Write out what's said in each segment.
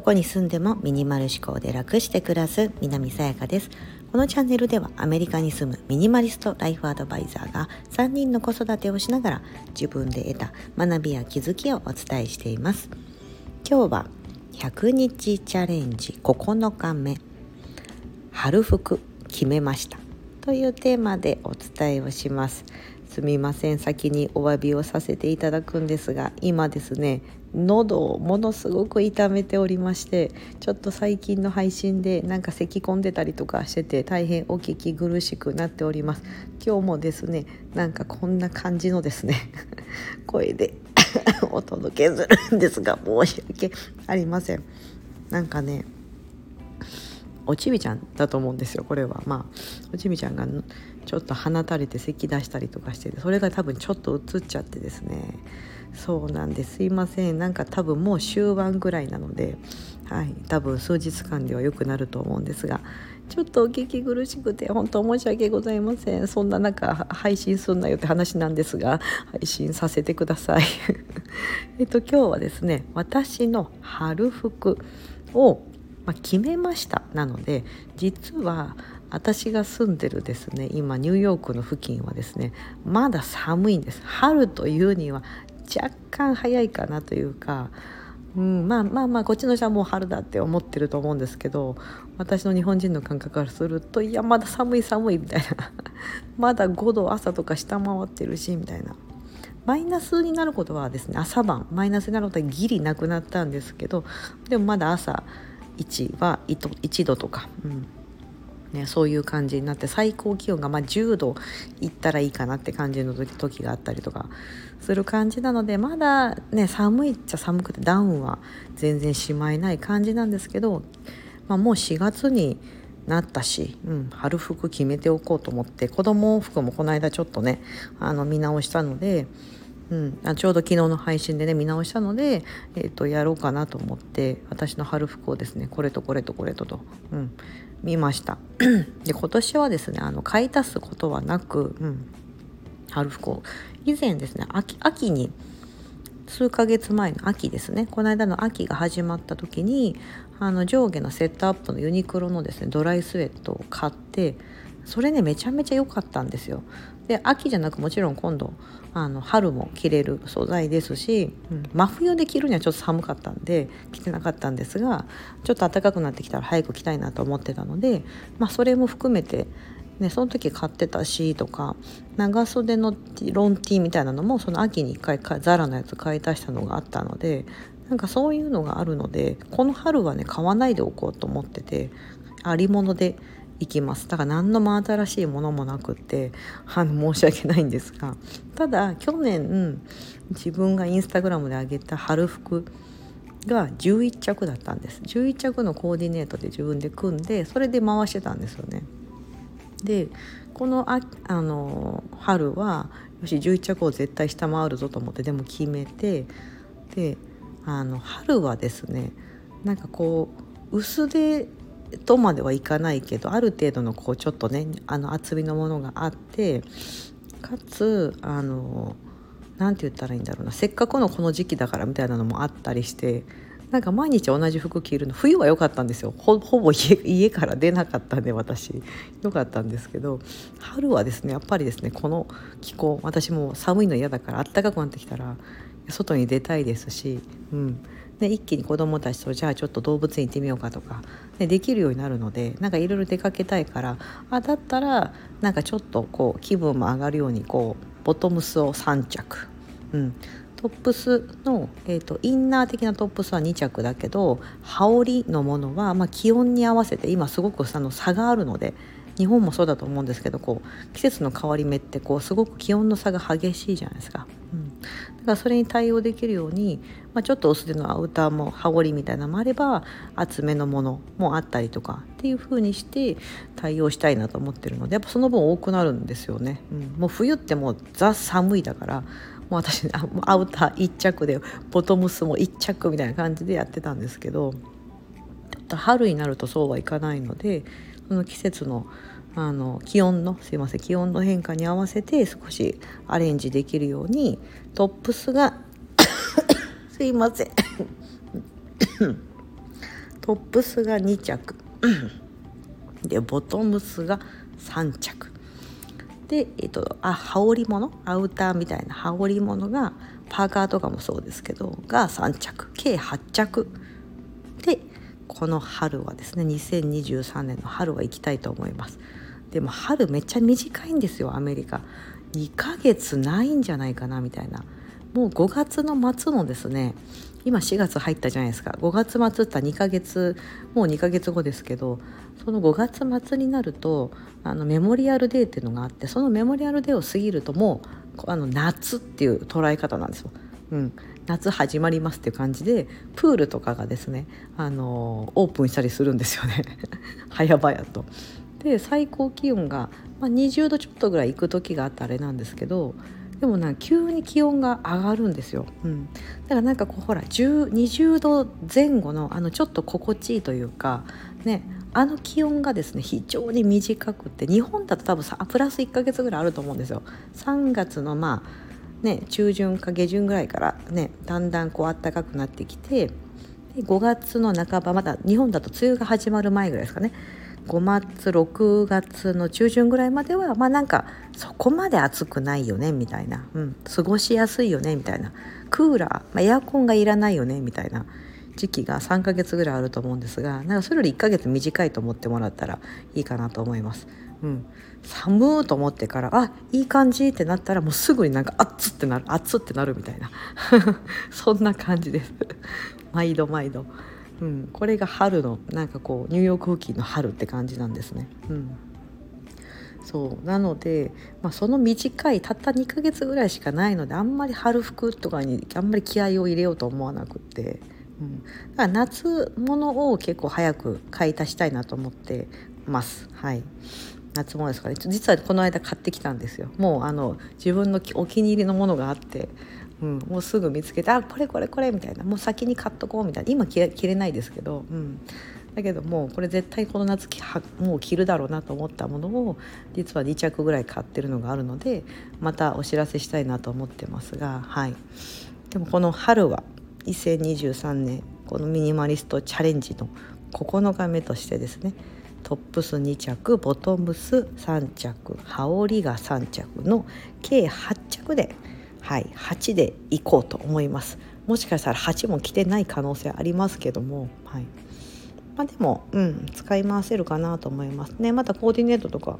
どこに住んでもミニマル思考で楽して暮らす南さやかです。このチャンネルではアメリカに住むミニマリストライフアドバイザーが3人の子育てをしながら自分で得た学びや気づきをお伝えしています。今日は100日チャレンジ9日目春服決めましたというテーマでお伝えをします。すみません。先にお詫びをさせていただくんですが今ですね喉をものすごく痛めておりましてちょっと最近の配信でなんか咳込んでたりとかしてて大変お聞き苦しくなっております。今日もですねなんかこんな感じのですね 声で お届けするんですが申し訳ありません。なんかねおちびちゃんだと思うんですよこれは。まあおちびちゃんがちょっと放たれて咳出したりとかしてそれが多分ちょっと映っちゃってですね。そうなんですいません。なんか多分もう終盤ぐらいなのではい。多分数日間では良くなると思うんですがちょっとお聞き苦しくて本当申し訳ございません。そんな中配信すんなよって話なんですが配信させてください。えっと今日はですね私の春服をまあ、決めました。なので実は私が住んでるですね今ニューヨークの付近はですねまだ寒いんです。春というには若干早いかなというか、うん、まあまあまあこっちの人はもう春だって思ってると思うんですけど私の日本人の感覚からするといやまだ寒い寒いみたいな。まだ5度朝とか下回ってるしみたいな。マイナスになることはですね朝晩マイナスになることはギリなくなったんですけどでもまだ朝1は 1, 度とか、うん。ね、そういう感じになって最高気温がま10度いったらいいかなって感じの時があったりとかする感じなのでまだね寒いっちゃ寒くてダウンは全然しまいない感じなんですけど、まあ、もう4月になったし、うん、春服決めておこうと思って子供服もこの間ちょっとねあの見直したので。うん、あちょうど昨日の配信でね見直したので、えーと、やろうかなと思って私の春服をですねこれとこれとこれとと、うん、見ました。で今年はですねあの買い足すことはなく、うん、春服を。以前ですね秋秋に数ヶ月前の秋ですねこの間の秋が始まった時にあの上下のセットアップのユニクロのですねドライスウェットを買ってそれねめちゃめちゃ良かったんですよ。で秋じゃなくもちろん今度あの春も着れる素材ですし、うん、真冬で着るにはちょっと寒かったんで着てなかったんですがちょっと暖かくなってきたら早く着たいなと思ってたので、まあ、それも含めてね、その時買ってたしとか長袖のロンティーみたいなのもその秋に1回ザラのやつ買い足したのがあったのでなんかそういうのがあるのでこの春はね買わないでおこうと思っててありものでいきます。だから何の真新しいものもなくってあの申し訳ないんですがただ去年自分がインスタグラムで上げた春服が11着だったんです。11着のコーディネートで自分で組んでそれで回してたんですよね。でこのああの春はよし11着を絶対下回るぞと思ってでも決めてであの春はですねなんかこう薄手とまではいかないけどある程度のこうちょっとねあの厚みのものがあってかつあの何て言ったらいいんだろうなせっかくのこの時期だからみたいなのもあったりしてなんか毎日同じ服着るの冬は良かったんですよ。ほぼ家から出なかったんで私。良かったんですけど春はですねやっぱりですねこの気候私も寒いの嫌だから暖かくなってきたら外に出たいですし、うん、で一気に子どもたちとじゃあちょっと動物園行ってみようかとか、ね、できるようになるのでなんかいろいろ出かけたいからあだったらなんかちょっとこう気分も上がるようにこうボトムスを3着、うん、トップスの、えーと、インナー的なトップスは2着だけど羽織のものは、まあ、気温に合わせて今すごくあの差があるので日本もそうだと思うんですけどこう季節の変わり目ってこうすごく気温の差が激しいじゃないですか。だからそれに対応できるように、まあ、ちょっと薄手のアウターも羽織みたいなのもあれば厚めのものもあったりとかっていう風にして対応したいなと思ってるのでやっぱその分多くなるんですよね。うん、もう冬ってもうザ寒いだからもう私アウター1着でボトムスも1着みたいな感じでやってたんですけどちょっと春になるとそうはいかないのでその季節のあの気温のすいません気温の変化に合わせて少しアレンジできるようにトップスが すいません。トップスが2着。でボトムスが3着。で、えーと、あ羽織物？アウターみたいな。羽織物がパーカーとかもそうですけどが3着。計8着。でこの春はですね2023年の春は行きたいと思います。でも春めっちゃ短いんですよアメリカ。2ヶ月ないんじゃないかなみたいな。もう5月の末のですね今4月入ったじゃないですか。5月末って2ヶ月もう2ヶ月後ですけどその5月末になるとあのメモリアルデーっていうのがあってそのメモリアルデーを過ぎるともうあの夏っていう捉え方なんですよ。うん、夏始まりますっていう感じでプールとかがですねあのオープンしたりするんですよね。早々と。で最高気温が、まあ、20度ちょっとぐらい行く時があったあれなんですけどでもな急に気温が上がるんですよ、うん、だからなんかこうほら20度前後のあのちょっと心地いいというかねあの気温がですね非常に短くて日本だと多分さプラス1ヶ月ぐらいあると思うんですよ。3月のまあね中旬か下旬ぐらいからねだんだんこう暖かくなってきて5月の半ばまだ日本だと梅雨が始まる前ぐらいですかね。5月6月の中旬ぐらいまではまあなんかそこまで暑くないよねみたいな、うん、過ごしやすいよねみたいな。クーラー、まあ、エアコンがいらないよねみたいな。時期が3ヶ月ぐらいあると思うんですがなんかそれより1ヶ月短いと思ってもらったらいいかなと思います。うん、寒と思ってからあいい感じってなったらもうすぐになんか熱っってなる熱ってなるみたいな。そんな感じです。毎度毎度。うん、これが春のなんかこうニューヨーク付近の春って感じなんですね。うん。そう。なので、まあ、その短いたった2ヶ月ぐらいしかないのであんまり春服とかにあんまり気合を入れようと思わなくって、うん、だから夏物を結構早く買い足したいなと思ってます。はい。夏物ですかね。実はこの間買ってきたんですよ。もうあの自分のお気に入りのものがあってうん、もうすぐ見つけて「あこれこれこれ」みたいな。もう先に買っとこうみたいな。今着れないですけど、うん、だけどもうこれ絶対この夏もう着るだろうなと思ったものを実は2着ぐらい買ってるのがあるのでまたお知らせしたいなと思ってますがはい。でもこの春は2023年このミニマリストチャレンジの9日目としてですねトップス2着ボトムス3着羽織が3着の計8着ではい8でいこうと思います。もしかしたら8も着てない可能性ありますけどもはい。まあでもうん使い回せるかなと思います。ねまたコーディネートとか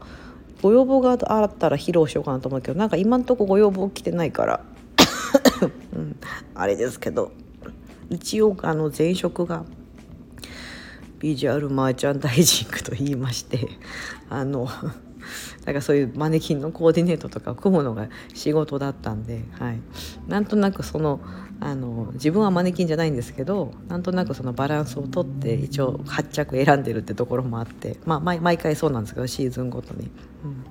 ご要望があったら披露しようかなと思うけどなんか今んとこご要望来てないから うん、あれですけど一応あの前職がビジュアルマーチャンダイジングと言いまして あの なんかそういうマネキンのコーディネートとかを組むのが仕事だったんで、はい、なんとなくそのあの自分はマネキンじゃないんですけどなんとなくそのバランスをとって一応発着選んでるってところもあって、まあ、毎回そうなんですけどシーズンごとに。うん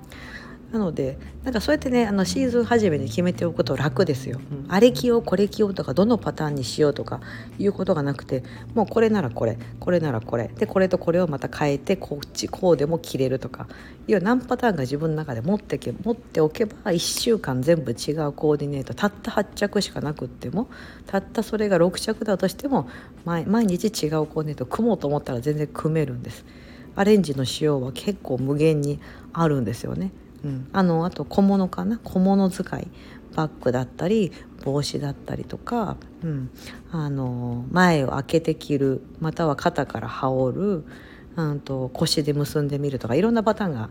なのでなんかそうやってねあのシーズン初めに決めておくと楽ですよ、うん、あれ着ようこれ着ようとかどのパターンにしようとかいうことがなくてもうこれならこれこれならこれでこれとこれをまた変えてこっちこうでも着れるとかいう何パターンか自分の中で持ってけ持っておけば1週間全部違うコーディネートたった8着しかなくってもたったそれが6着だとしても毎日違うコーディネート組もうと思ったら全然組めるんです。アレンジの仕様は結構無限にあるんですよね。うん、あのあと小物かな？小物使い。バッグだったり帽子だったりとか、うん、あの前を開けて着るまたは肩から羽織る、うん、と腰で結んでみるとかいろんなパターンが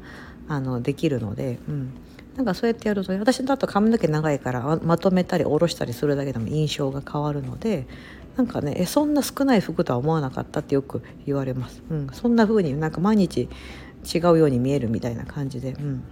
あのできるので、うん、なんかそうやってやると私だと髪の毛長いからまとめたり下ろしたりするだけでも印象が変わるのでなんかねえそんな少ない服とは思わなかったってよく言われます。うん、そんな風になんか毎日違うように見えるみたいな感じで、うん、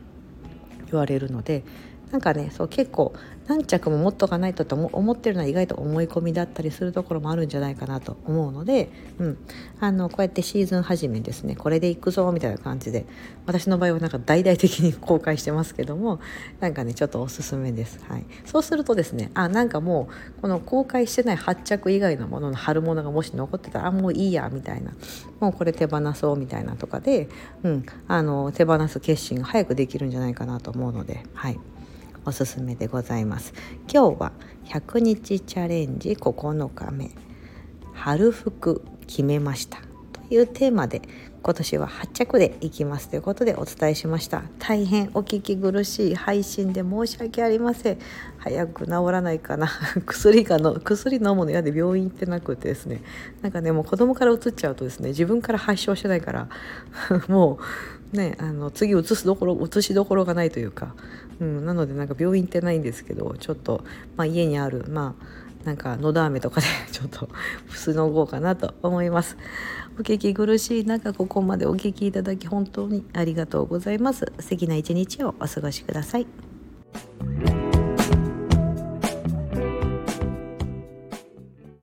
言われるのでなんかねそう結構何着も持っとかないとと思ってるのは意外と思い込みだったりするところもあるんじゃないかなと思うので、うん、あのこうやってシーズン初めですね。これでいくぞみたいな感じで。私の場合はなんか大々的に公開してますけどもなんかねちょっとおすすめです、はい、そうするとですねあなんかもうこの公開してない8着以外のものの春物がもし残ってたらあもういいやみたいな。もうこれ手放そうみたいなとかで、うん、あの手放す決心が早くできるんじゃないかなと思うのではい。おすすめでございます。今日は100日チャレンジ9日目。春服決めました。というテーマで今年は発着でいきます。ということでお伝えしました。大変お聞き苦しい配信で申し訳ありません。早く治らないかな。薬がの薬飲むの嫌で病院行ってなくてですね。なんかねもう子供からうつっちゃうとですね自分から発症してないから。もうねあの次移すどころ移しどころがないというか、うん、なのでなんか病院ってないんですけどちょっと、まあ、家にあるまあなんかのど飴とかで ちょっとすのごうかなと思います。お聞き苦しい中ここまでお聞きいただき本当にありがとうございます。素敵な一日をお過ごしください。